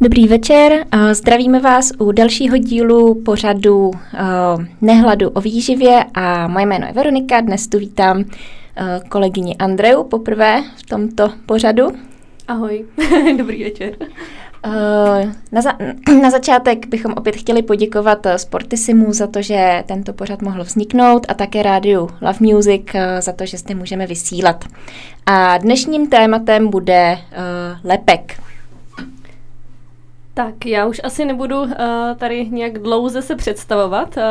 Dobrý večer, zdravíme vás u dalšího dílu pořadu Nehladu o výživě a moje jméno je Veronika, dnes tu vítám kolegyni Andreu poprvé v tomto pořadu. Ahoj, dobrý večer. Na, za, na začátek bychom opět chtěli poděkovat Sportisimu za to, že tento pořad mohl vzniknout a také rádiu Love Music za to, že jste můžeme vysílat. A dnešním tématem bude lepek. Tak já už asi nebudu uh, tady nějak dlouze se představovat. Uh,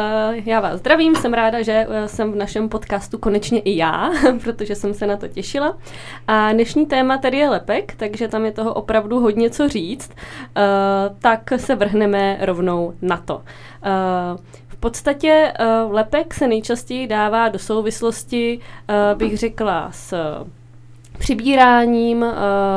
já vás zdravím, jsem ráda, že uh, jsem v našem podcastu konečně i já, protože jsem se na to těšila. A dnešní téma tady je lepek, takže tam je toho opravdu hodně co říct. Uh, tak se vrhneme rovnou na to. Uh, v podstatě uh, lepek se nejčastěji dává do souvislosti, uh, bych řekla, s přibíráním, uh,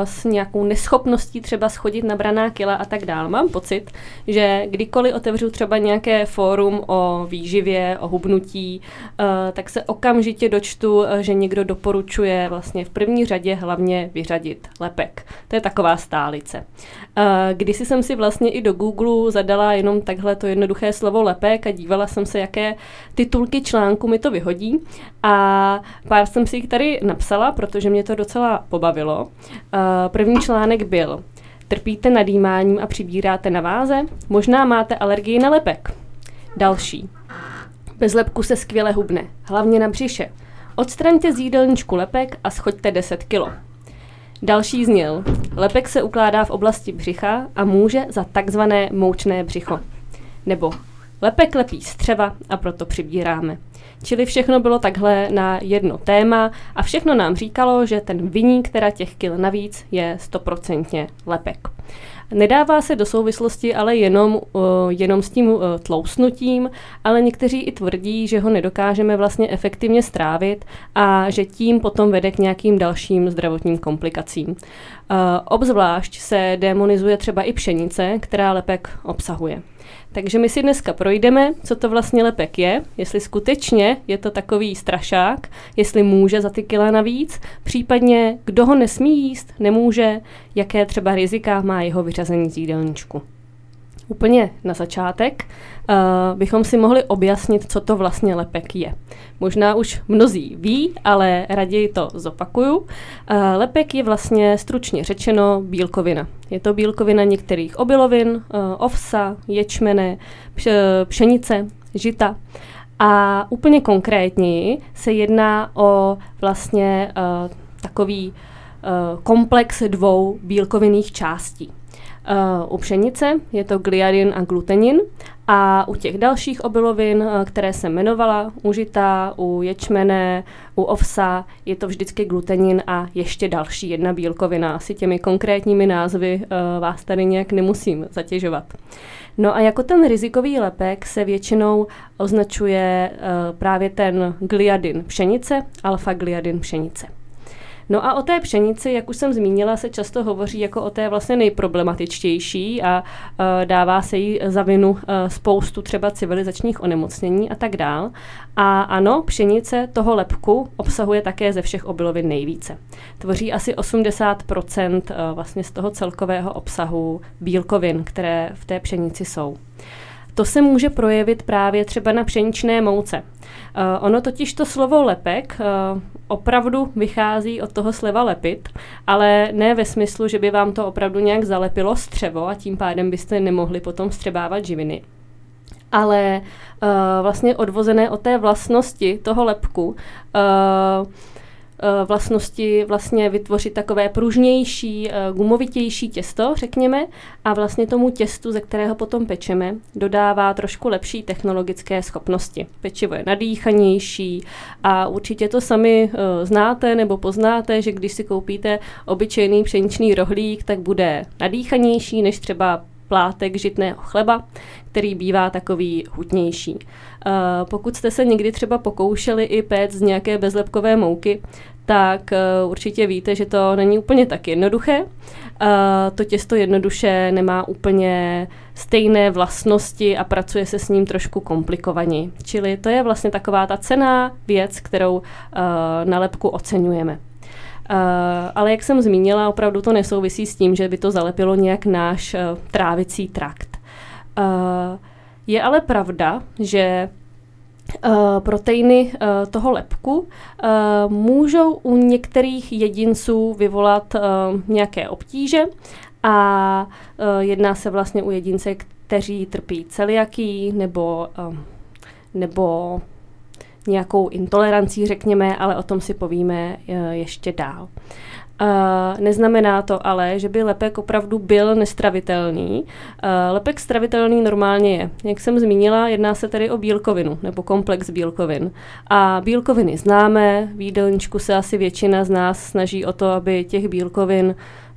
s nějakou neschopností třeba schodit nabraná kila a tak dál. Mám pocit, že kdykoliv otevřu třeba nějaké fórum o výživě, o hubnutí, uh, tak se okamžitě dočtu, eh, že někdo doporučuje vlastně v první řadě hlavně vyřadit lepek. To je taková stálice. Kdysi jsem si vlastně i do Google zadala jenom takhle to jednoduché slovo lepek a dívala jsem se, jaké titulky článku mi to vyhodí a pár jsem si jich tady napsala, protože mě to docela docela pobavilo. Uh, první článek byl Trpíte nadýmáním a přibíráte na váze? Možná máte alergii na lepek. Další. Bez lepku se skvěle hubne, hlavně na břiše. Odstraňte z jídelníčku lepek a schoďte 10 kilo. Další zněl. Lepek se ukládá v oblasti břicha a může za takzvané moučné břicho. Nebo lepek lepí střeva a proto přibíráme. Čili všechno bylo takhle na jedno téma a všechno nám říkalo, že ten vyník teda těch kil navíc je stoprocentně lepek. Nedává se do souvislosti ale jenom, uh, jenom s tím uh, tlousnutím, ale někteří i tvrdí, že ho nedokážeme vlastně efektivně strávit a že tím potom vede k nějakým dalším zdravotním komplikacím. Uh, obzvlášť se demonizuje třeba i pšenice, která lepek obsahuje. Takže my si dneska projdeme, co to vlastně lepek je, jestli skutečně je to takový strašák, jestli může za ty kila navíc, případně kdo ho nesmí jíst, nemůže, jaké třeba rizika má jeho vyřazení z jídelníčku úplně na začátek uh, bychom si mohli objasnit, co to vlastně lepek je. Možná už mnozí ví, ale raději to zopakuju. Uh, lepek je vlastně stručně řečeno bílkovina. Je to bílkovina některých obilovin, uh, ovsa, ječmene, pšenice, žita. A úplně konkrétněji se jedná o vlastně uh, takový uh, komplex dvou bílkovinných částí. Uh, u pšenice je to gliadin a glutenin a u těch dalších obilovin, uh, které jsem jmenovala, u u ječmene, u ovsa, je to vždycky glutenin a ještě další jedna bílkovina. Asi těmi konkrétními názvy uh, vás tady nějak nemusím zatěžovat. No a jako ten rizikový lepek se většinou označuje právě ten gliadin pšenice, alfa-gliadin pšenice. No a o té pšenici, jak už jsem zmínila, se často hovoří jako o té vlastně nejproblematičtější a uh, dává se jí za vinu uh, spoustu třeba civilizačních onemocnění a tak dál. A ano, pšenice toho lepku obsahuje také ze všech obilovin nejvíce. Tvoří asi 80% uh, vlastně z toho celkového obsahu bílkovin, které v té pšenici jsou. To se může projevit právě třeba na pšeničné mouce. Uh, ono totiž to slovo lepek uh, opravdu vychází od toho sleva lepit, ale ne ve smyslu, že by vám to opravdu nějak zalepilo střevo a tím pádem byste nemohli potom střebávat živiny ale uh, vlastně odvozené od té vlastnosti toho lepku. Uh, vlastnosti vlastně vytvořit takové pružnější, eh, gumovitější těsto, řekněme, a vlastně tomu těstu, ze kterého potom pečeme, dodává trošku lepší technologické schopnosti. Pečivo je nadýchanější a určitě to sami eh, znáte nebo poznáte, že když si koupíte obyčejný pšeničný rohlík, tak bude nadýchanější než třeba plátek žitného chleba, který bývá takový hutnější. Uh, pokud jste se někdy třeba pokoušeli i péct z nějaké bezlepkové mouky, tak uh, určitě víte, že to není úplně tak jednoduché. Uh, to těsto jednoduše nemá úplně stejné vlastnosti a pracuje se s ním trošku komplikovaně. Čili to je vlastně taková ta cená věc, kterou uh, na oceňujeme. ale jak jsem zmínila, opravdu to nesouvisí s tím, že by to zalepilo nějak náš uh, trávicí trakt. Uh, je ale pravda, že Uh, proteiny uh, toho lepku uh, můžou u některých jedinců vyvolat nějaké obtíže a jedná se vlastně u jedince, kteří trpí celiaký nebo, nebo nějakou intolerancí, řekněme, ale o tom si povíme ještě dál. Uh, neznamená to ale, že by lepek opravdu byl nestravitelný. Uh, lepek stravitelný normálně je. Jak jsem zmínila, jedná se tedy o bílkovinu nebo komplex bílkovin. A bílkoviny známe, v se asi většina z nás snaží o to, aby těch bílkovin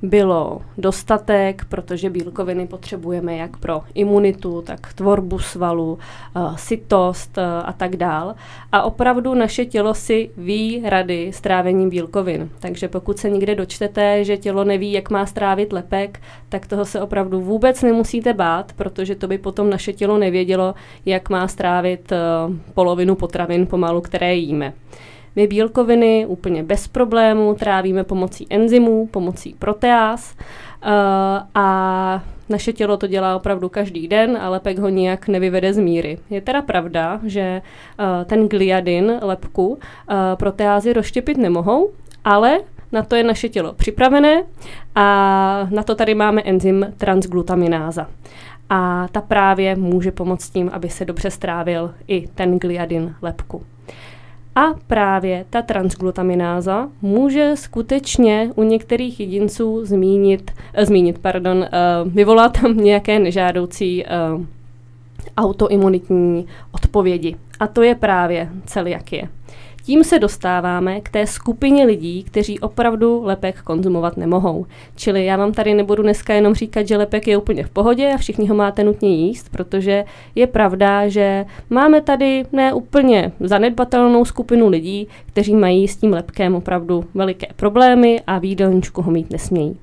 bylo dostatek, protože bílkoviny potřebujeme jak pro imunitu, tak tvorbu svalu, uh, sytost uh, a tak dál. A opravdu naše tělo si ví rady s trávením bílkovin. Takže pokud se někde dočtete, že tělo neví, jak má strávit lepek, tak toho se opravdu vůbec nemusíte bát, protože to by potom naše tělo nevědělo, jak má strávit uh, polovinu potravin pomalu, které jíme. My bílkoviny úplně bez problémů trávíme pomocí enzymů, pomocí proteáz uh, a naše tělo to dělá opravdu každý den, ale lepek ho nijak nevyvede z míry. Je teda pravda, že uh, ten gliadin lepku uh, proteázy rozštěpit nemohou, ale na to je naše tělo připravené a na to tady máme enzym transglutamináza. A ta právě může pomoct tím, aby se dobře strávil i ten gliadin lepku. A právě ta transglutamináza může skutečně u některých jedinců zmínit, uh, zmínit, pardon, uh, vyvolat nějaké nežádoucí uh, autoimunitní odpovědi. A to je právě celiakie. Tím se dostáváme k té skupině lidí, kteří opravdu lepek konzumovat nemohou. Čili já vám tady nebudu dneska jenom říkat, že lepek je úplně v pohodě a všichni ho máte nutně jíst, protože je pravda, že máme tady ne úplně zanedbatelnou skupinu lidí, kteří mají s tím lepkem opravdu veliké problémy a v jídelníčku ho mít nesmějí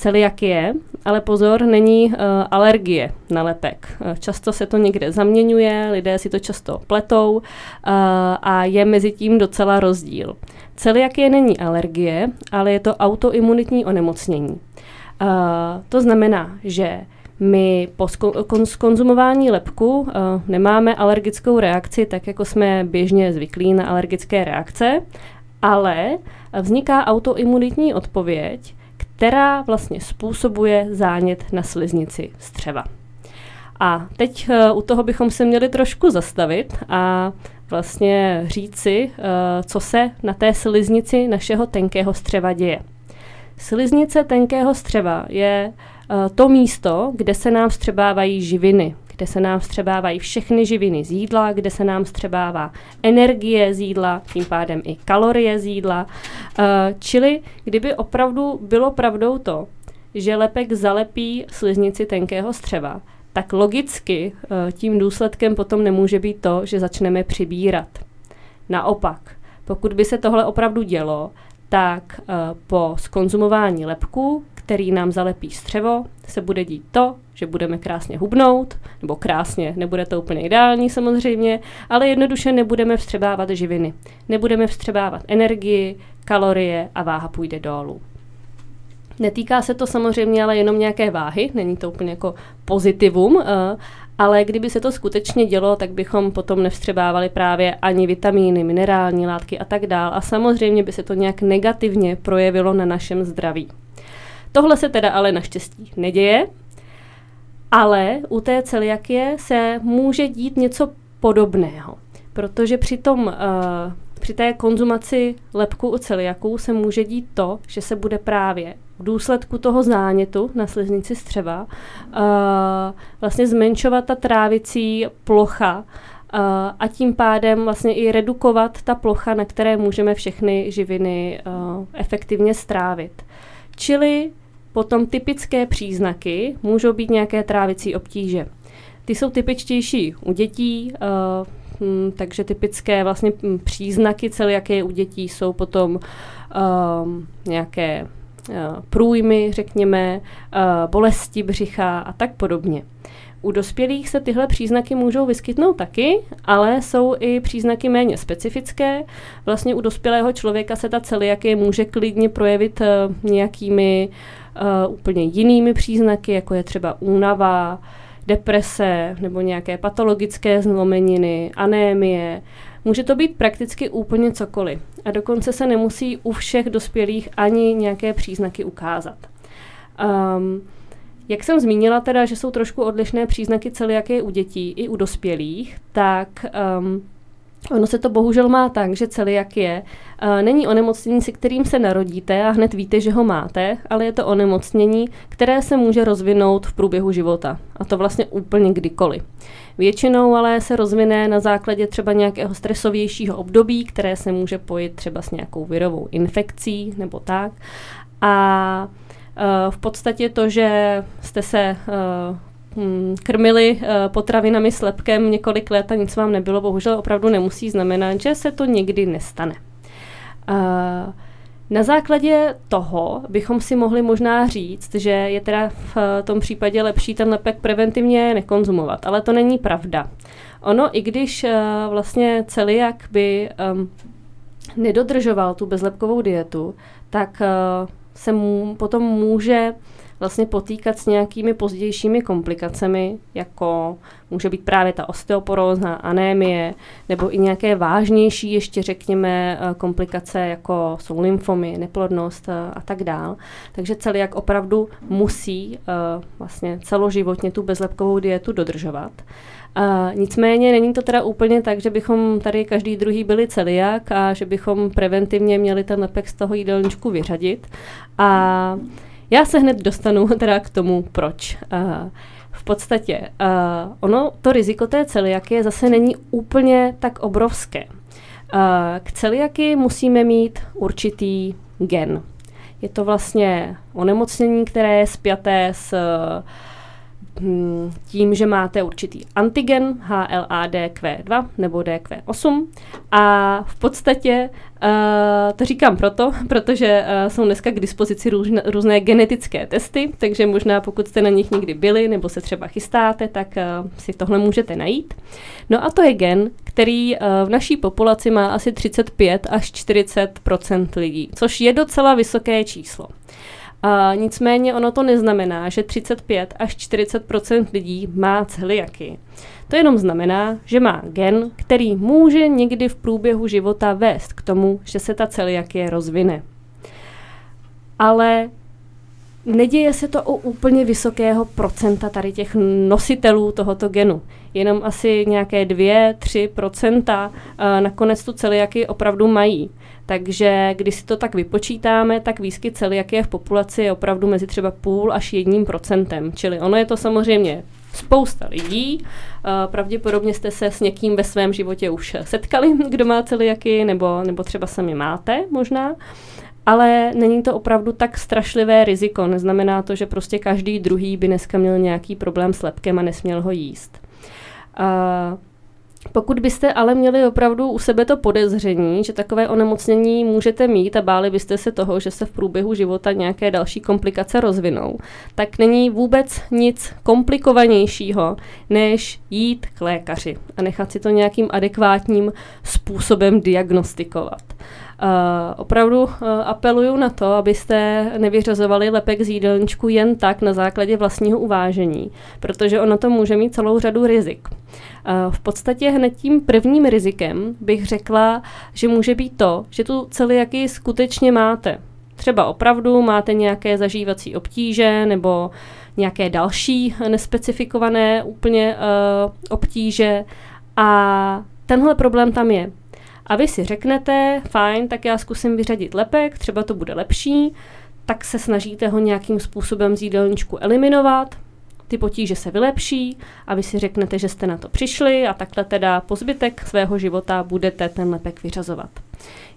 celiakie, ale pozor, není uh, alergie na lepek. Uh, často se to někde zaměňuje, lidé si to často pletou uh, a je mezi tím docela rozdíl. Celiakie není alergie, ale je to autoimunitní onemocnění. Uh, to znamená, že my po konzumování lepku uh, nemáme alergickou reakci, tak jako jsme běžně zvyklí na alergické reakce, ale vzniká autoimunitní odpověď, která vlastně způsobuje zánět na sliznici střeva. A teď uh, u toho bychom se měli trošku zastavit a vlastně říci, uh, co se na té sliznici našeho tenkého střeva děje. Sliznice tenkého střeva je uh, to místo, kde se nám vstřebávají živiny, kde se nám vstřebávají všechny živiny z jídla, kde se nám vstřebává energie z jídla, tím pádem i kalorie z jídla. Uh, čili kdyby opravdu bylo pravdou to, že lepek zalepí sliznici tenkého střeva, tak logicky uh, tím důsledkem potom nemůže být to, že začneme přibírat. Naopak, pokud by se tohle opravdu dělo, tak uh, po skonzumování lepku, který nám zalepí střevo, se bude dít to, že budeme krásně hubnout, nebo krásně, nebude to úplně ideální samozřejmě, ale jednoduše nebudeme vstřebávat živiny. Nebudeme vstřebávat energii, kalorie a váha půjde dolů. Netýká se to samozřejmě ale jenom nějaké váhy, není to úplně jako pozitivum, uh, ale kdyby se to skutečně dělo, tak bychom potom nevstřebávali právě ani vitamíny, minerální látky a tak dál. A samozřejmě by se to nějak negativně projevilo na našem zdraví. Tohle se teda ale naštěstí neděje, ale u té celiakie se může dít něco podobného, protože při, tom, uh, při té konzumaci lepku u celiaků se může dít to, že se bude právě v důsledku toho zánětu na sliznici střeva uh, vlastně zmenšovat ta trávicí plocha uh, a tím pádem vlastně i redukovat ta plocha, na které můžeme všechny živiny uh, efektivně strávit. Čili Potom typické příznaky můžou být nějaké trávicí obtíže. Ty jsou typičtější u dětí, uh, hm, takže typické vlastně hm, příznaky celiaké u dětí jsou potom uh, nějaké průjmy, řekněme, bolesti břicha a tak podobně. U dospělých se tyhle příznaky můžou vyskytnout taky, ale jsou i příznaky méně specifické. Vlastně u dospělého člověka se ta celiakie může klidně projevit uh, nějakými uh, úplně jinými příznaky, jako je třeba únava, deprese nebo nějaké patologické zlomeniny, anémie. Může to být prakticky úplně cokoliv. A dokonce se nemusí u všech dospělých ani nějaké příznaky ukázat. Um, jak jsem zmínila teda, že jsou trošku odlišné příznaky celiakie u dětí i u dospělých, tak um, Ono se to bohužel má tak, že celiakie uh, není onemocnění, se kterým se narodíte a hned víte, že ho máte, ale je to onemocnění, které se může rozvinout v průběhu života. A to vlastně úplně kdykoliv. Většinou ale se rozvine na základě třeba nějakého stresovějšího období, které se může pojít třeba s nějakou virovou infekcí nebo tak. A v podstatě to, že jste se eh, krmili eh, potravinami s lepkem několik let a nic vám nebylo, bohužel opravdu nemusí znamenat, že se to někdy nestane. Eh, na základě toho bychom si mohli možná říct, že je teda v tom případě lepší ten lepek preventivně nekonzumovat, ale to není pravda. Ono, i když vlastně celiak by nedodržoval tu bezlepkovou dietu, tak se mu potom může vlastně potýkat s nějakými pozdějšími komplikacemi, jako může být právě ta osteoporóza, anémie, nebo i nějaké vážnější ještě řekněme eh, komplikace, jako jsou lymfomy, neplodnost eh, a tak dál. Takže jak opravdu musí uh, vlastně celoživotně tu bezlepkovou dietu dodržovat. Uh, nicméně není to teda úplně tak, že bychom tady každý druhý byli celiak a že bychom preventivně měli ten lepek z toho jídelníčku vyřadit. A já se hned dostanu teda k tomu, proč. Uh, v podstatě uh, ono, to riziko té celiakie zase není úplně tak obrovské. Uh, k celiaky musíme mít určitý gen. Je to vlastně onemocnění, které je spjaté s uh, tím, že máte určitý antigen HLA-DQ2 nebo DQ8 a v podstatě uh, to říkám proto, protože uh, jsou dneska k dispozici různé, různé genetické testy, takže možná pokud jste na nich někdy byli nebo se třeba chystáte, tak uh, si tohle můžete najít. No a to je gen, který uh, v naší populaci má asi 35 až 40% lidí, což je docela vysoké číslo. A nicméně ono to neznamená, že 35 až 40% lidí má celiaky. To jenom znamená, že má gen, který může někdy v průběhu života vést k tomu, že se ta celiakie rozvine. Ale neděje se to u úplně vysokého procenta tady těch nositelů tohoto genu. Jenom asi nějaké 2-3% nakonec tu celiaky opravdu mají. Takže když si to tak vypočítáme, tak výskyt celiakie v populaci je opravdu mezi třeba půl až jedním procentem. Čili ono je to samozřejmě spousta lidí. Pravděpodobně jste se s někým ve svém životě už setkali, kdo má celiaky, nebo, nebo třeba sami máte možná. Ale není to opravdu tak strašlivé riziko. Neznamená to, že prostě každý druhý by dneska měl nějaký problém s lepkem a nesměl ho jíst. Uh, pokud byste ale měli opravdu u sebe to podezření, že takové onemocnění můžete mít a báli byste se toho, že se v průběhu života nějaké další komplikace rozvinou, tak není vůbec nic komplikovanějšího, než jít k lékaři a nechat si to nějakým adekvátním způsobem diagnostikovat. Uh, opravdu uh, apeluju na to, abyste nevyřazovali lepek z jídelníčku jen tak na základě vlastního uvážení, protože ono to může mít celou řadu rizik. Uh, v podstatě hned tím prvním rizikem bych řekla, že může být to, že tu celiakii skutečně máte. Třeba opravdu máte nějaké zažívací obtíže nebo nějaké další nespecifikované úplně uh, obtíže a tenhle problém tam je. A vy si řeknete, fajn, tak já zkusím vyřadit lepek, třeba to bude lepší, tak se snažíte ho nějakým způsobem z jídelníčku eliminovat, ty potíže se vylepší a vy si řeknete, že jste na to přišli a takhle teda po zbytek svého života budete ten lepek vyřazovat.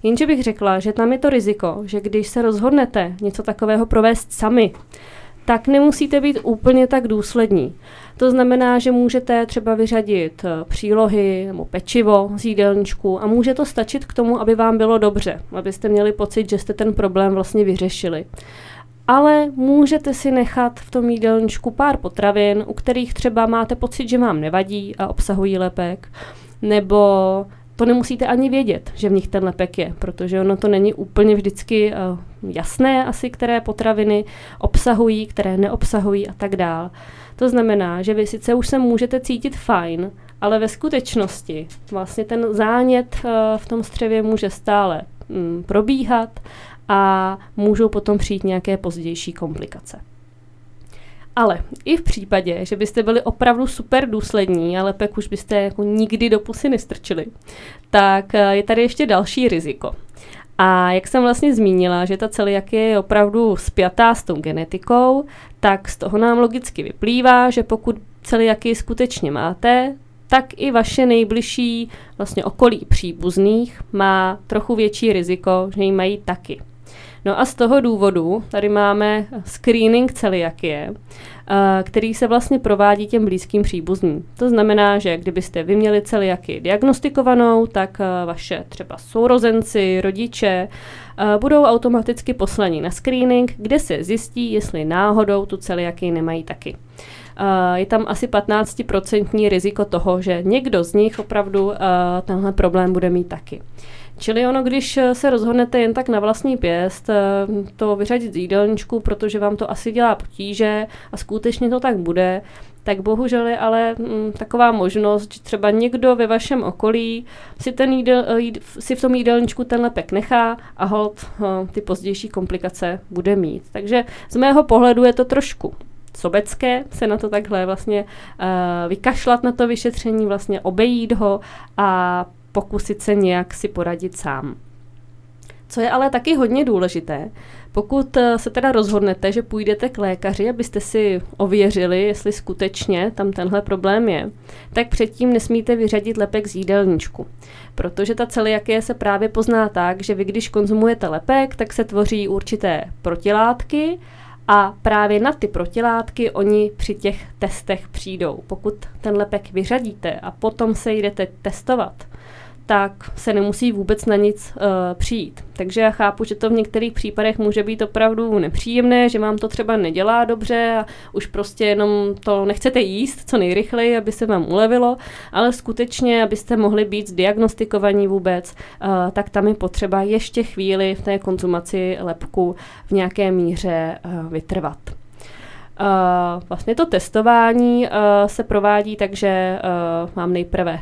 Jenže bych řekla, že tam je to riziko, že když se rozhodnete něco takového provést sami, tak nemusíte být úplně tak důslední. To znamená, že můžete třeba vyřadit eh, přílohy nebo pečivo z jídelníčku a může to stačit k tomu, aby vám bylo dobře, abyste měli pocit, že jste ten problém vlastně vyřešili. ale můžete si nechat v tom jídelníčku pár potravin, u kterých třeba máte pocit, že vám nevadí a obsahují lepek, nebo to nemusíte ani vědět, že v nich ten lepek je, protože ono to není úplně vždycky uh, jasné asi, které potraviny obsahují, které neobsahují a tak dál. To znamená, že vy sice už se můžete cítit fajn, ale ve skutečnosti vlastně ten zánět uh, v tom střevě může stále um, probíhat a můžou potom přijít nějaké pozdější komplikace. Ale i v případě, že byste byli opravdu super důslední, ale pak už byste jako nikdy do pusy nestrčili, tak eh, je tady ještě další riziko. A jak jsem vlastně zmínila, že ta celiakie je opravdu spjatá s tou genetikou, tak z toho nám logicky vyplývá, že pokud celiakii skutečně máte, tak i vaše nejbližší vlastně okolí příbuzných má trochu větší riziko, že ji mají taky. No a z toho důvodu tady máme screening celiakie, eh, který se vlastně provádí těm blízkým příbuzným. To znamená, že kdybyste vy měli celiakii diagnostikovanou, tak eh, vaše třeba sourozenci, rodiče eh, budou automaticky poslani na screening, kde se zjistí, jestli náhodou tu celiakii nemají taky. je tam asi 15% riziko toho, že někdo z nich opravdu tenhle problém bude mít taky. Čili ono, když eh, se rozhodnete jen tak na vlastní pěst eh, to vyřadit z jídelníčku, protože vám to asi dělá potíže a skutečně to tak bude, tak bohužel je ale mm, taková možnost, že třeba někdo ve vašem okolí si, ten jídel, eh, jíd, si v tom jídelníčku ten lepek nechá a hold ty pozdější komplikace bude mít. Takže z mého pohledu je to trošku sobecké se na to takhle vlastně uh, vykašlat na to vyšetření, vlastně obejít ho a pokusit se nějak si poradit sám. Co je ale taky hodně důležité, pokud eh, se teda rozhodnete, že půjdete k lékaři, abyste si ověřili, jestli skutečně tam tenhle problém je, tak předtím nesmíte vyřadit lepek z jídelníčku. Protože ta celiakie se právě pozná tak, že vy když konzumujete lepek, tak se tvoří určité protilátky a právě na ty protilátky oni při těch testech přijdou. Pokud ten lepek vyřadíte a potom se jdete testovat, tak se nemusí vůbec na nic uh, přijít. Takže já chápu, že to v některých případech může být opravdu nepříjemné, že vám to třeba nedělá dobře a už prostě jenom to nechcete jíst co nejrychleji, aby se vám ulevilo, ale skutečně, abyste mohli být zdiagnostikovaní vůbec, uh, tak tam je potřeba ještě chvíli v té konzumaci lepku v nějaké míře uh, vytrvat. Uh, vlastně to testování uh, se provádí tak, že uh, vám nejprve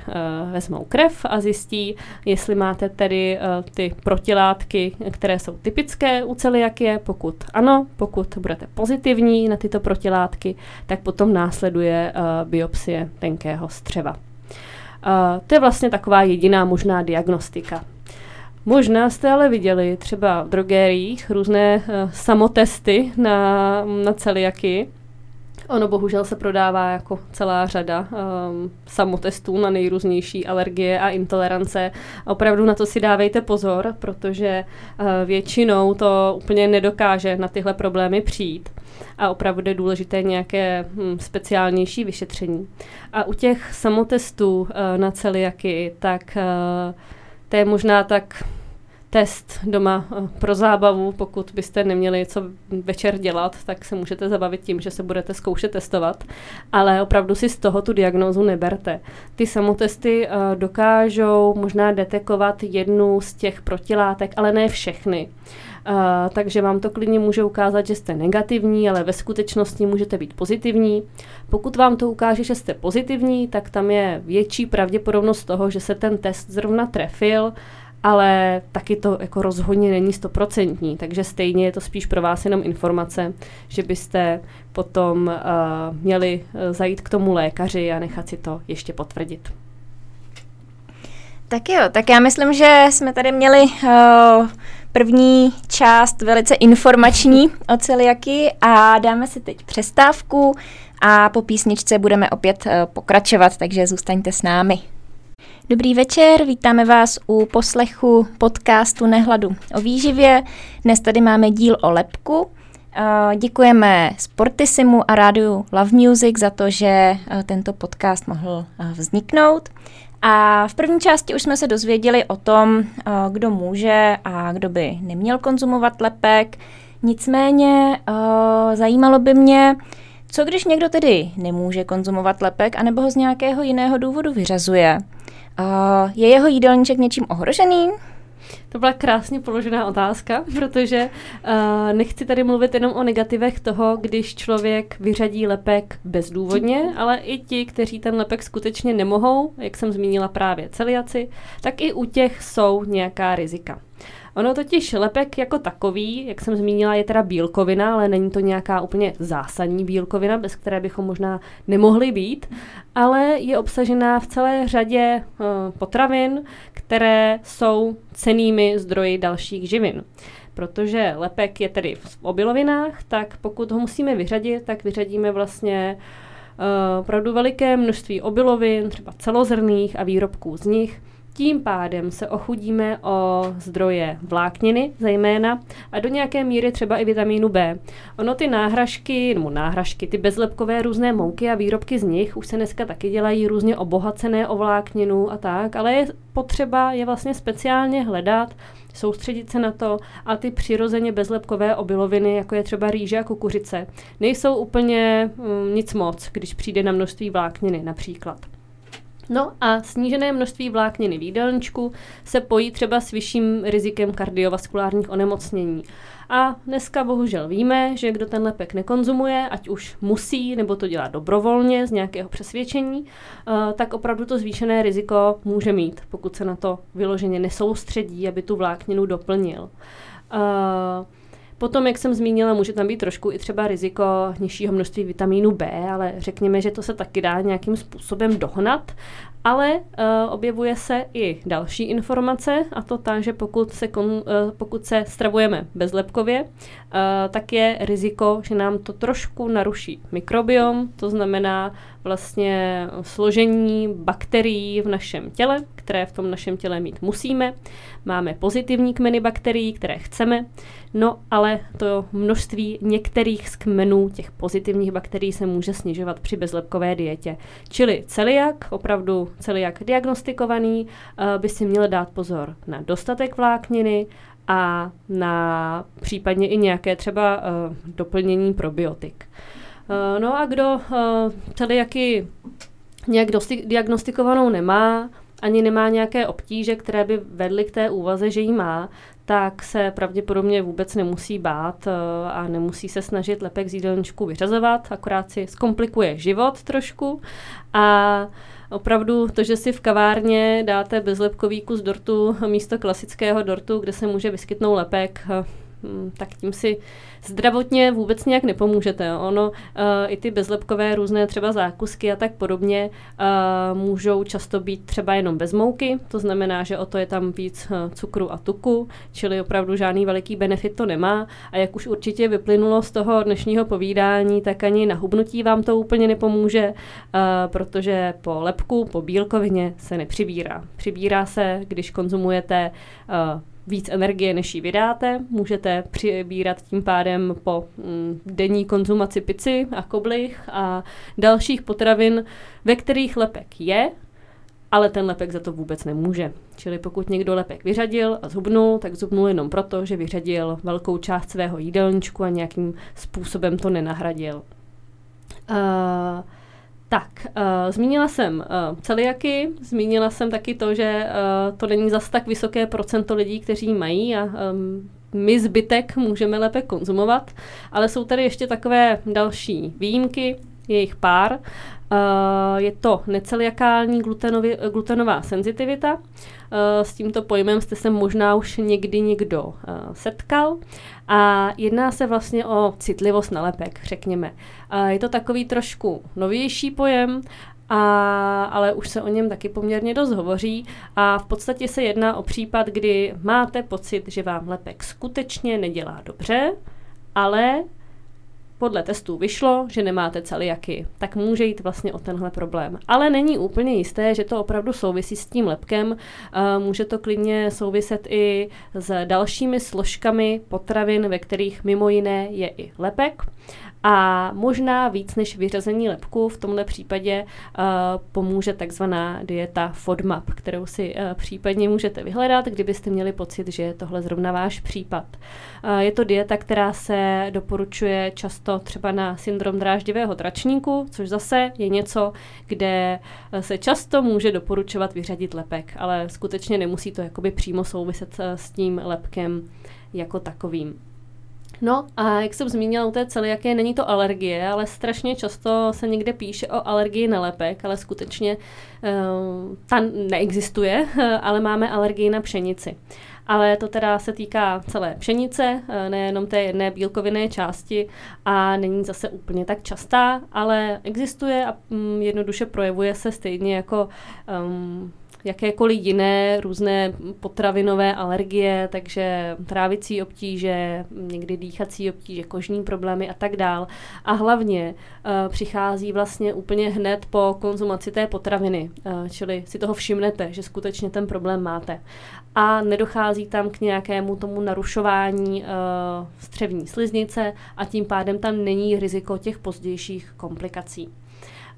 vezmou krev a zjistí, jestli máte tedy ty protilátky, které jsou typické u celiakie. Pokud ano, pokud budete pozitivní na tyto protilátky, tak potom následuje biopsie tenkého střeva. Uh, to je vlastně taková jediná možná diagnostika. Možná jste ale viděli třeba v drogériích různé uh, samotesty na, na celiaky. Ono bohužel se prodává jako celá řada um, samotestů na nejrůznější alergie a intolerance. Opravdu na to si dávejte pozor, protože uh, většinou to úplně nedokáže na tyhle problémy přijít a opravdu je důležité nějaké hm, speciálnější vyšetření. A u těch samotestů uh, na celiaky, tak uh, to je možná tak test doma eh, pro zábavu. Pokud byste neměli co večer dělat, tak se můžete zabavit tím, že se budete zkoušet testovat. Ale opravdu si z toho tu diagnózu neberte. Ty samotesty uh, dokážou možná detekovat jednu z těch protilátek, ale ne všechny. Takže vám to klidně může ukázat, že jste negativní, ale ve skutečnosti můžete být pozitivní. Pokud vám to ukáže, že jste pozitivní, tak tam je větší pravděpodobnost toho, že se ten test zrovna trefil ale taky to jako rozhodně není stoprocentní, takže stejně je to spíš pro vás jenom informace, že byste potom uh, měli uh, zajít k tomu lékaři a nechat si to ještě potvrdit. Tak jo, tak já myslím, že jsme tady měli uh, první část velice informační o celiaky a dáme si teď přestávku a po písničce budeme opět uh, pokračovat, takže zůstaňte s námi. Dobrý večer, vítáme vás u poslechu podcastu Nehladu o výživě. Dnes tady máme díl o lepku. Děkujeme Sportisimu a rádiu Love Music za to, že tento podcast mohl vzniknout. A v první části už jsme se dozvěděli o tom, kdo může a kdo by neměl konzumovat lepek, Nicméně uh, zajímalo by mě, co když někdo tedy nemůže konzumovat lepek, anebo ho z nějakého jiného důvodu vyřazuje? Uh, je jeho jídelníček něčím ohrožený? To byla krásně položená otázka, protože uh, nechci tady mluvit jenom o negativech toho, když člověk vyřadí lepek bezdůvodně, ale i ti, kteří ten lepek skutečně nemohou, jak jsem zmínila právě celiaci, tak i u těch jsou nějaká rizika. Ono totiž lepek jako takový, jak jsem zmínila, je teda bílkovina, ale není to nějaká úplně zásadní bílkovina, bez které bychom možná nemohli být, ale je obsažená v celé řadě uh, potravin, které jsou cenými zdroji dalších živin. Protože lepek je tedy v obilovinách, tak pokud ho musíme vyřadit, tak vyřadíme vlastně uh, opravdu veliké množství obilovin, třeba celozrných a výrobků z nich, tím pádem se ochudíme o zdroje vlákniny zejména a do nějaké míry třeba i vitamínu B. Ono ty náhražky, nebo náhražky, ty bezlepkové různé mouky a výrobky z nich už se dneska taky dělají různě obohacené o vlákninu a tak, ale je potřeba je vlastně speciálně hledat, soustředit se na to a ty přirozeně bezlepkové obiloviny, jako je třeba rýže a kukuřice, nejsou úplně mm, nic moc, když přijde na množství vlákniny například. No a snížené množství vlákniny v jídelníčku se pojí třeba s vyšším rizikem kardiovaskulárních onemocnění. A dneska bohužel víme, že kdo ten lepek nekonzumuje, ať už musí nebo to dělá dobrovolně z nějakého přesvědčení, eh, tak opravdu to zvýšené riziko může mít, pokud se na to vyloženě nesoustředí, aby tu vlákninu doplnil. Uh, Potom, jak jsem zmínila, může tam být trošku i třeba riziko nižšího množství vitamínu B, ale řekněme, že to se taky dá nějakým způsobem dohnat. Ale uh, objevuje se i další informace, a to ta, že pokud se, kon, uh, pokud se stravujeme bezlepkově, uh, tak je riziko, že nám to trošku naruší mikrobiom, to znamená vlastně složení bakterií v našem těle, které v tom našem těle mít musíme. Máme pozitivní kmeny bakterií, které chceme, no ale to množství některých z kmenů těch pozitivních bakterií se může snižovat při bezlepkové dietě. Čili celiak, opravdu celiak diagnostikovaný, eh, by si měl dát pozor na dostatek vlákniny, a na případně i nějaké třeba uh, doplnění probiotik. Uh, no a kdo celiaky nějak diagnostikovanou nemá, ani nemá nějaké obtíže, které by vedly k té úvaze, že jí má, tak se pravděpodobně vůbec nemusí bát eh, a nemusí se snažit lepek z jídelníčku vyřazovat, akorát si zkomplikuje život trošku. A opravdu to, že si v kavárně dáte bezlepkový kus dortu místo klasického dortu, kde se může vyskytnout lepek, eh, tak tím si zdravotně vůbec nějak nepomůžete. Ono uh, i ty bezlepkové různé třeba zákusky a tak podobně uh, můžou často být třeba jenom bez mouky, to znamená, že o to je tam víc uh, cukru a tuku, čili opravdu žádný veliký benefit to nemá. A jak už určitě vyplynulo z toho dnešního povídání, tak ani na hubnutí vám to úplně nepomůže, protože po lepku, po bílkovině se nepřibírá. Přibírá se, když konzumujete víc energie, než ji vydáte. Můžete přibírat tím pádem po mm, denní konzumaci pici a koblih a dalších potravin, ve kterých lepek je, ale ten lepek za to vůbec nemůže. Čili pokud někdo lepek vyřadil a zhubnul, tak zhubnul jenom proto, že vyřadil velkou část svého jídelníčku a nějakým způsobem to nenahradil. Uh, tak, uh, zmínila jsem uh, celiaky, zmínila jsem taky to, že uh, to není zas tak vysoké procento lidí, kteří mají a um, my zbytek můžeme lépe konzumovat, ale jsou tady ještě takové další výjimky, je jich pár. Uh, je to neceliakální glutenová senzitivita. Uh, s tímto pojmem jste se možná už někdy někdo uh, setkal. A jedná se vlastně o citlivost na lepek, řekněme. Je to takový trošku novější pojem, a, ale už se o něm taky poměrně dost hovoří a v podstatě se jedná o případ, kdy máte pocit, že vám lepek skutečně nedělá dobře, ale podle testů vyšlo, že nemáte celiaky, tak může jít vlastně o tenhle problém. Ale není úplně jisté, že to opravdu souvisí s tím lepkem. Může to klidně souviset i s dalšími složkami potravin, ve kterých mimo jiné je i lepek. A možná víc než vyřazení lepku v tomhle případě uh, pomůže takzvaná dieta FODMAP, kterou si uh, případně můžete vyhledat, kdybyste měli pocit, že je tohle zrovna váš případ. Uh, je to dieta, která se doporučuje často třeba na syndrom dráždivého tračníku, což zase je něco, kde se často může doporučovat vyřadit lepek, ale skutečně nemusí to jakoby přímo souviset s tím lepkem jako takovým. No a jak jsem zmínila u té celiakie, není to alergie, ale strašně často se někde píše o alergii na lepek, ale skutečně uh, ta neexistuje, ale máme alergii na pšenici. Ale to teda se týká celé pšenice, eh, nejenom té jedné bílkovinné části a není zase úplně tak častá, ale existuje a mm, jednoduše projevuje se stejně jako um, jakékoliv jiné různé potravinové alergie, takže trávicí obtíže, někdy dýchací obtíže, kožní problémy a tak dál. A hlavně uh, přichází vlastně úplně hned po konzumaci té potraviny, uh, čili si toho všimnete, že skutečně ten problém máte. A nedochází tam k nějakému tomu narušování uh, střevní sliznice a tím pádem tam není riziko těch pozdějších komplikací.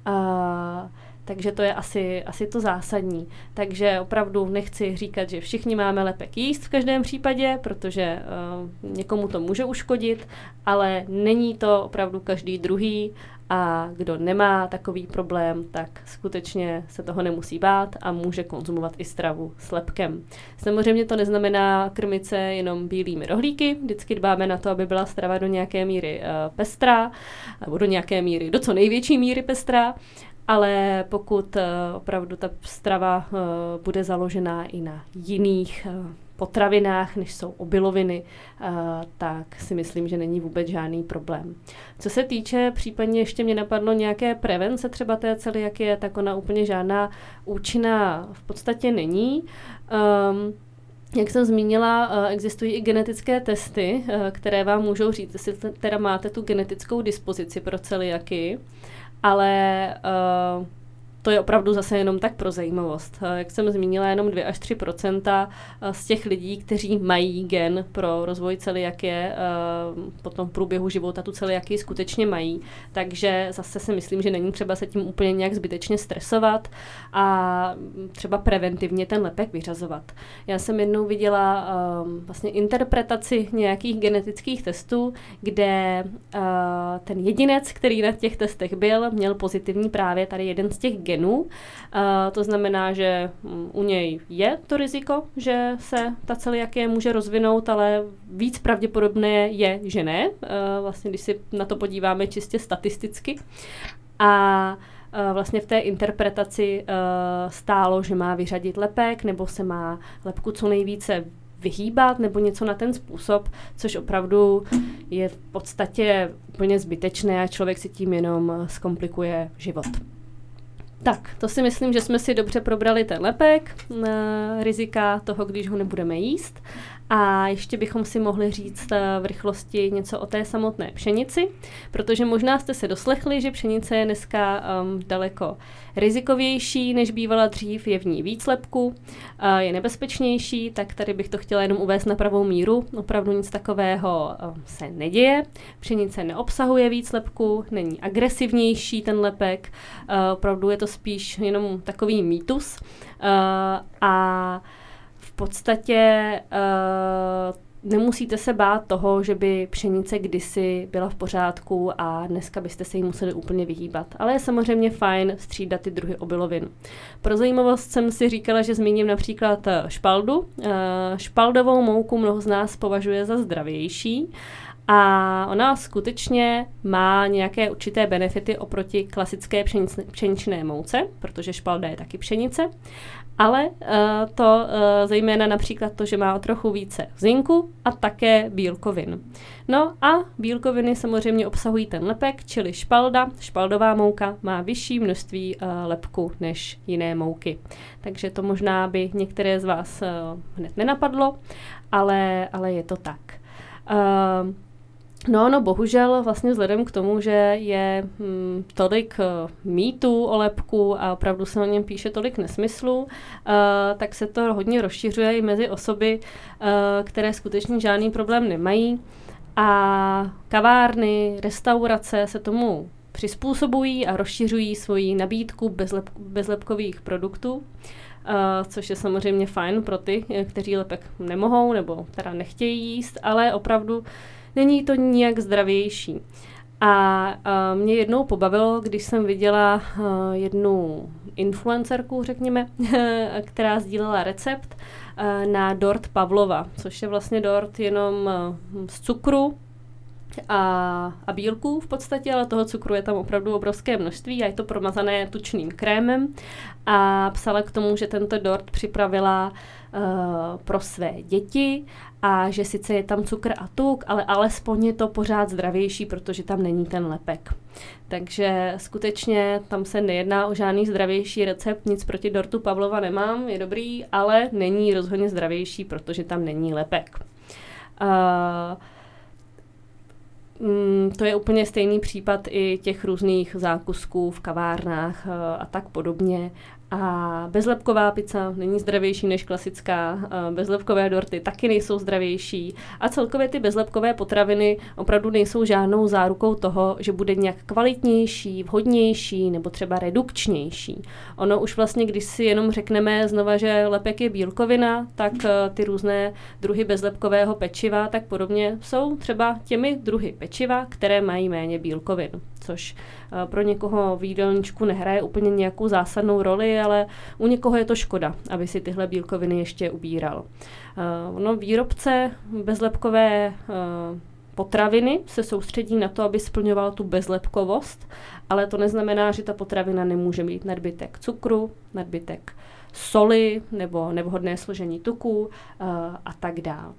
Uh, takže to je asi, asi to zásadní. Takže opravdu nechci říkat, že všichni máme lepek jíst v každém případě, protože uh, někomu to může uškodit, ale není to opravdu každý druhý a kdo nemá takový problém, tak skutečně se toho nemusí bát a může konzumovat i stravu s lepkem. Samozřejmě to neznamená krmit se jenom bílými rohlíky, vždycky dbáme na to, aby byla strava do nějaké míry uh, pestrá, nebo do nějaké míry, do co největší míry pestrá, ale pokud uh, opravdu ta strava uh, bude založená i na jiných uh, potravinách, než jsou obiloviny, tak si myslím, že není vůbec žádný problém. Co se týče, případně ještě mě napadlo nějaké prevence třeba té celiakie, tak ona úplně žádná účinná v podstatě není. Um, jak jsem zmínila, existují i genetické testy, které vám můžou říct, jestli teda máte tu genetickou dispozici pro celiakii ale uh, to je opravdu zase jenom tak pro zajímavost. Eh, jak jsem zmínila, jenom 2 až 3 eh, z těch lidí, kteří mají gen pro rozvoj celiakie, eh, potom v průběhu života tu celiaky skutečně mají. Takže zase si myslím, že není třeba se tím úplně nějak zbytečně stresovat a třeba preventivně ten lepek vyřazovat. Já jsem jednou viděla vlastně interpretaci nějakých genetických testů, kde ten jedinec, který na těch testech byl, měl pozitivní právě tady jeden z těch genů genů. Uh, to znamená, že mm, u něj je to riziko, že se ta celiakie může rozvinout, ale víc pravděpodobné je, že ne. Uh, vlastně, když si na to podíváme čistě statisticky. A vlastně v té interpretaci stálo, že má vyřadit lepek, nebo se má lepku co nejvíce vyhýbat, nebo něco na ten způsob, což opravdu je v podstatě úplně zbytečné a člověk si tím jenom zkomplikuje život. Tak, to si myslím, že jsme si dobře probrali ten lepek, rizika toho, když ho nebudeme jíst. A ještě bychom si mohli říct eh, v rychlosti něco o té samotné pšenici, protože možná jste se doslechli, že pšenice je dneska um, daleko rizikovější, než bývala dřív, je v ní víc lepku, uh, je nebezpečnější, tak tady bych to chtěla jenom uvést na pravou míru. Opravdu nic takového um, se neděje. Pšenice neobsahuje víc lepku, není agresivnější ten lepek, uh, opravdu je to spíš jenom takový mýtus. Uh, a podstatě uh, nemusíte se bát toho, že by pšenice kdysi byla v pořádku a dneska byste se jí museli úplně vyhýbat. Ale je samozřejmě fajn střídat ty druhy obilovin. Pro zajímavost jsem si říkala, že zmíním například eh, špaldu. Uh, špaldovou mouku mnoho z nás považuje za zdravější a ona skutečně má nějaké určité benefity oproti klasické pšeničné mouce, protože špalda je taky pšenice. Ale uh, to uh, zejména například to, že má o trochu více zinku a také bílkovin. No a bílkoviny samozřejmě obsahují ten lepek, čili špalda, špaldová mouka má vyšší množství uh, lepku než jiné mouky. Takže to možná by některé z vás uh, hned nenapadlo, ale, ale je to tak. Uh, No, no, bohužel vlastně vzhledem k tomu, že je hm, tolik uh, mýtů o lepku a opravdu se o něm píše tolik nesmyslů, uh, tak se to hodně rozšiřuje i mezi osoby, uh, které skutečně žádný problém nemají. A kavárny, restaurace se tomu přizpůsobují a rozšiřují svoji nabídku bezlep, bezlepkových produktů. Uh, což je samozřejmě fajn pro ty, kteří lepek nemohou nebo teda nechtějí jíst, ale opravdu není to nijak zdravější. A uh, mě jednou pobavilo, když jsem viděla uh, jednu influencerku, řekněme, která sdílela recept uh, na dort Pavlova, což je vlastně dort jenom uh, z cukru, a, a bílků v podstatě, ale toho cukru je tam opravdu obrovské množství a je to promazané tučným krémem a psala k tomu, že tento dort připravila uh, pro své děti a že sice je tam cukr a tuk, ale alespoň je to pořád zdravější, protože tam není ten lepek. Takže skutečně tam se nejedná o žádný zdravější recept, nic proti dortu Pavlova nemám, je dobrý, ale není rozhodně zdravější, protože tam není lepek. Uh, Mm, to je úplně stejný případ i těch různých zákusků v kavárnách eh, a tak podobně. A bezlepková pizza není zdravější než klasická, bezlepkové dorty taky nejsou zdravější a celkově ty bezlepkové potraviny opravdu nejsou žádnou zárukou toho, že bude nějak kvalitnější, vhodnější nebo třeba redukčnější. Ono už vlastně, když si jenom řekneme znova, že lepek je bílkovina, tak e, ty různé druhy bezlepkového pečiva tak podobně jsou třeba těmi druhy pečiva, které mají méně bílkovin což pro někoho v jídelníčku nehraje úplně nějakou zásadnou roli, ale u někoho je to škoda, aby si tyhle bílkoviny ještě ubíral. Eh, no, výrobce bezlepkové eh, potraviny se soustředí na to, aby splňoval tu bezlepkovost, ale to neznamená, že ta potravina nemůže mít nadbytek cukru, nadbytek soli nebo nevhodné složení tuků a tak dále.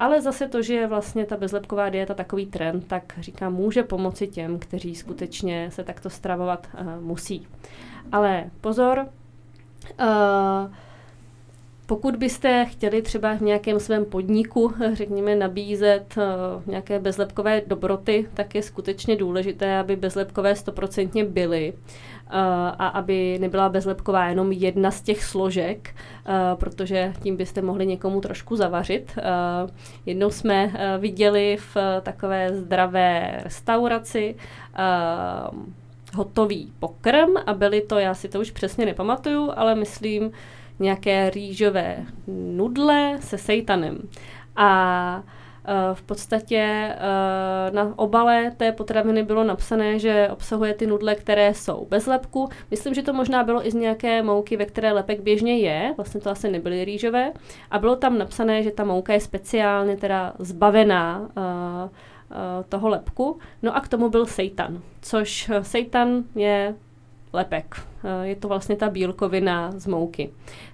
Ale zase to, že je vlastně ta bezlepková dieta takový trend, tak říkám, může pomoci těm, kteří skutečně se takto stravovat uh, musí. Ale pozor, uh, pokud byste chtěli třeba v nějakém svém podniku, řekněme, nabízet uh, nějaké bezlepkové dobroty, tak je skutečně důležité, aby bezlepkové stoprocentně byly uh, a aby nebyla bezlepková jenom jedna z těch složek, uh, protože tím byste mohli někomu trošku zavařit. Uh, jednou jsme uh, viděli v takové zdravé restauraci hotový pokrm a byly to, já si to už přesně nepamatuju, ale myslím, nějaké rýžové nudle se sejtanem. A v podstatě e, na obale té potraviny bylo napsané, že obsahuje ty nudle, které jsou bez lepku. Myslím, že to možná bylo i z nějaké mouky, ve které lepek běžně je, vlastně to asi nebyly rýžové. A bylo tam napsané, že ta mouka je speciálně teda zbavená e, toho lepku. No a k tomu byl seitan, což seitan je lepek. Je to vlastně ta bílkovina z mouky.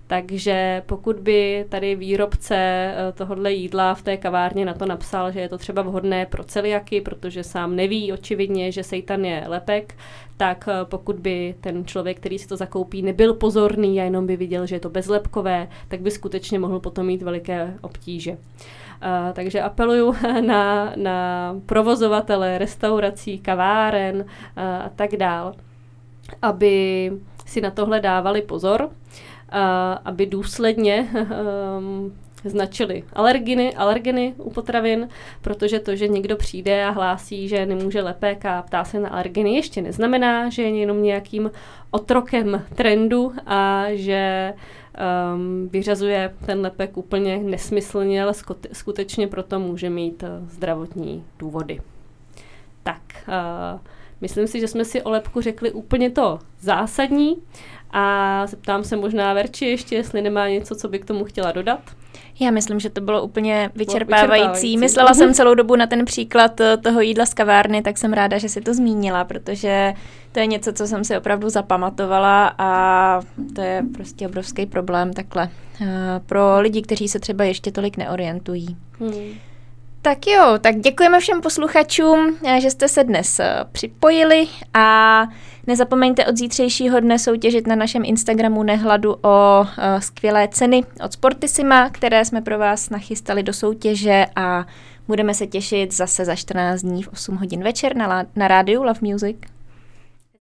Takže pokud by tady výrobce eh, tohohle jídla v té kavárně na to napsal, že je to třeba vhodné pro celiaky, protože sám neví očividně, že seitan je lepek, tak eh, pokud by ten člověk, který si to zakoupí, nebyl pozorný a jenom by viděl, že je to bezlepkové, tak by skutečně mohl potom mít veliké obtíže. Uh, takže apeluju na, na provozovatele restaurací, kaváren uh, a tak dál, aby si na tohle dávali pozor aby důsledně um, značili alerginy, alergeny u potravin, protože to, že někdo přijde a hlásí, že nemůže lepek a ptá se na alerginy, ještě neznamená, že je jenom nějakým otrokem trendu a že um, vyřazuje ten lepek úplně nesmyslně, ale skutečně proto může mít uh, zdravotní důvody. Tak, uh, myslím si, že jsme si o lepku řekli úplně to zásadní. A zeptám se možná Verči ještě, jestli nemá něco, co by k tomu chtěla dodat. Já myslím, že to bylo úplně vyčerpávající. vyčerpávající. Myslela jsem celou dobu na ten příklad eh, toho jídla z kavárny, tak jsem ráda, že si to zmínila, protože to je něco, co jsem si opravdu zapamatovala a to je prostě obrovský problém takhle eh, pro lidi, kteří se třeba ještě tolik neorientují. Hmm. Tak jo, tak děkujeme všem posluchačům, eh, že jste se dnes připojili a Nezapomeňte od zítřejšího dne soutěžit na našem Instagramu Nehladu o uh, skvělé ceny od Sportissima, které jsme pro vás nachystali do soutěže a budeme se těšit zase za 14 dní v 8 hodin večer na, na rádiu Love Music.